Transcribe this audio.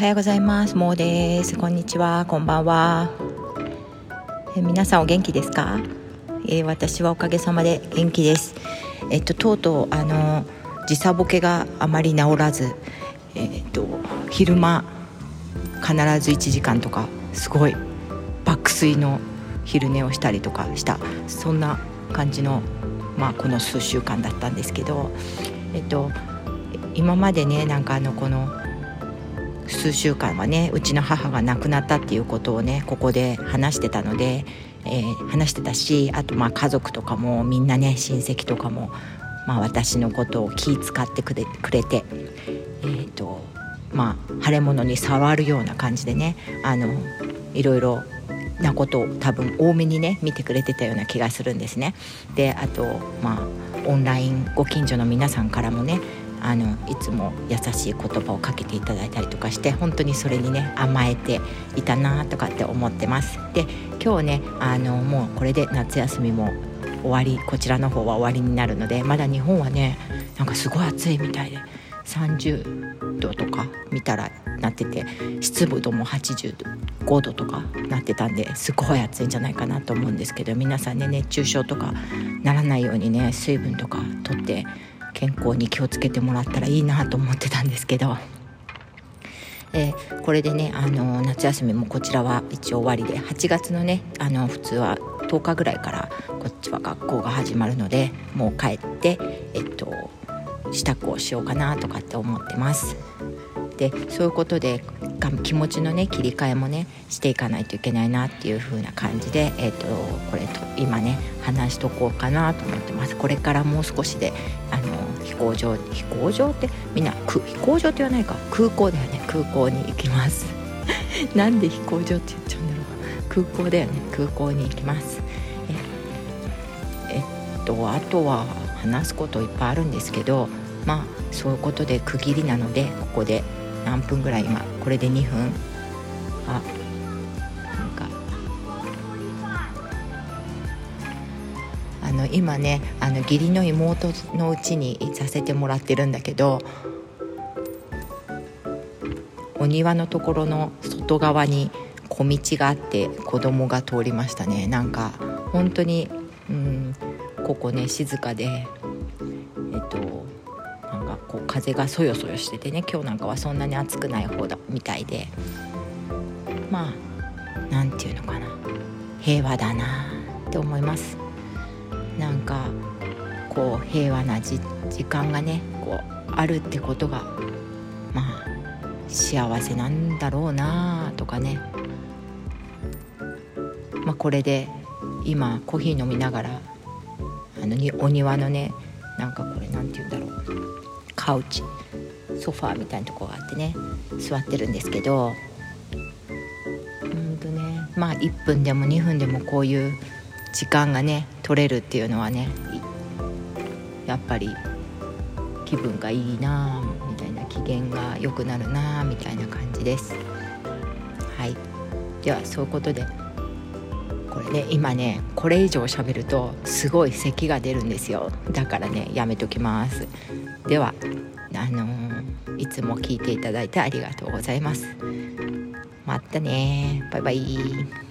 はようございます。もうです。こんにちは。こんばんは。え皆さんお元気ですか、えー、私はおかげさまで元気です。えっととうとうあの時差ボケがあまり治らず、えっと昼間必ず1時間とかすごい爆睡の昼寝をしたりとかしたそんな感じのまあこの数週間だったんですけど、えっと今までねなんかあのこの数週間はねうちの母が亡くなったっていうことをねここで話してたので、えー、話してたしあとまあ家族とかもみんなね親戚とかも、まあ、私のことを気遣ってくれくれてえーとまあ腫れ物に触るような感じでねあのいろいろなことを多分多めにね見てくれてたような気がするんですね。であとまあオンラインご近所の皆さんからもねあのいつも優しい言葉をかけていただいたりとかして本当にそれにね甘えていたなとかって思ってます。で今日ねあのもうこれで夏休みも終わりこちらの方は終わりになるのでまだ日本はねなんかすごい暑いみたいで30度とか見たらなってて湿度も85度とかなってたんですごい暑いんじゃないかなと思うんですけど皆さんね熱中症とかならないようにね水分とかとって健康に気をつけてもらったらいいなと思ってたんですけど、えー、これでねあの夏休みもこちらは一応終わりで8月のねあの普通は10日ぐらいからこっちは学校が始まるのでもう帰ってえっと支度をしようかなとかって思ってます。でそういうことで気持ちのね切り替えもねしていかないといけないなっていう風な感じで、えーと、これと今ね話しとこうかなと思ってますこれからもう少しであの行場飛行場ってみんな飛行場って言わないか。空港だよね。空港に行きます。なんで飛行場って言っちゃうんだろう空港だよね。空港に行きます。ええっとあとは話すこといっぱいあるんですけどまあそういうことで区切りなのでここで何分ぐらい今これで2分。あ今ねあの義理の妹のうちにいさせてもらってるんだけどお庭のところの外側に小道があって子供が通りましたね。なんか本当にうんここね静かでえっとなんかこう風がそよそよしててね今日なんかはそんなに暑くない方だみたいで。まあ何て言うのかな。平和だなって思います。なんかこう平和な時間がねこうあるってことがまあ幸せなんだろうなとかね。まあこれで今コーヒー飲みながらあのにお庭のねなんかこれ何て言うんだろう。カウチ。ソファーみたいなとこがあってね座ってるんですけどうんとねまあ1分でも2分でもこういう時間がね取れるっていうのはねやっぱり気分がいいなみたいな機嫌が良くなるなみたいな感じです。はい。ではそういうことでこれね今ねこれ以上喋るとすごい咳が出るんですよ。だからねやめときます。ではあのー、いつも聞いていただいてありがとうございます。またねバイバイ。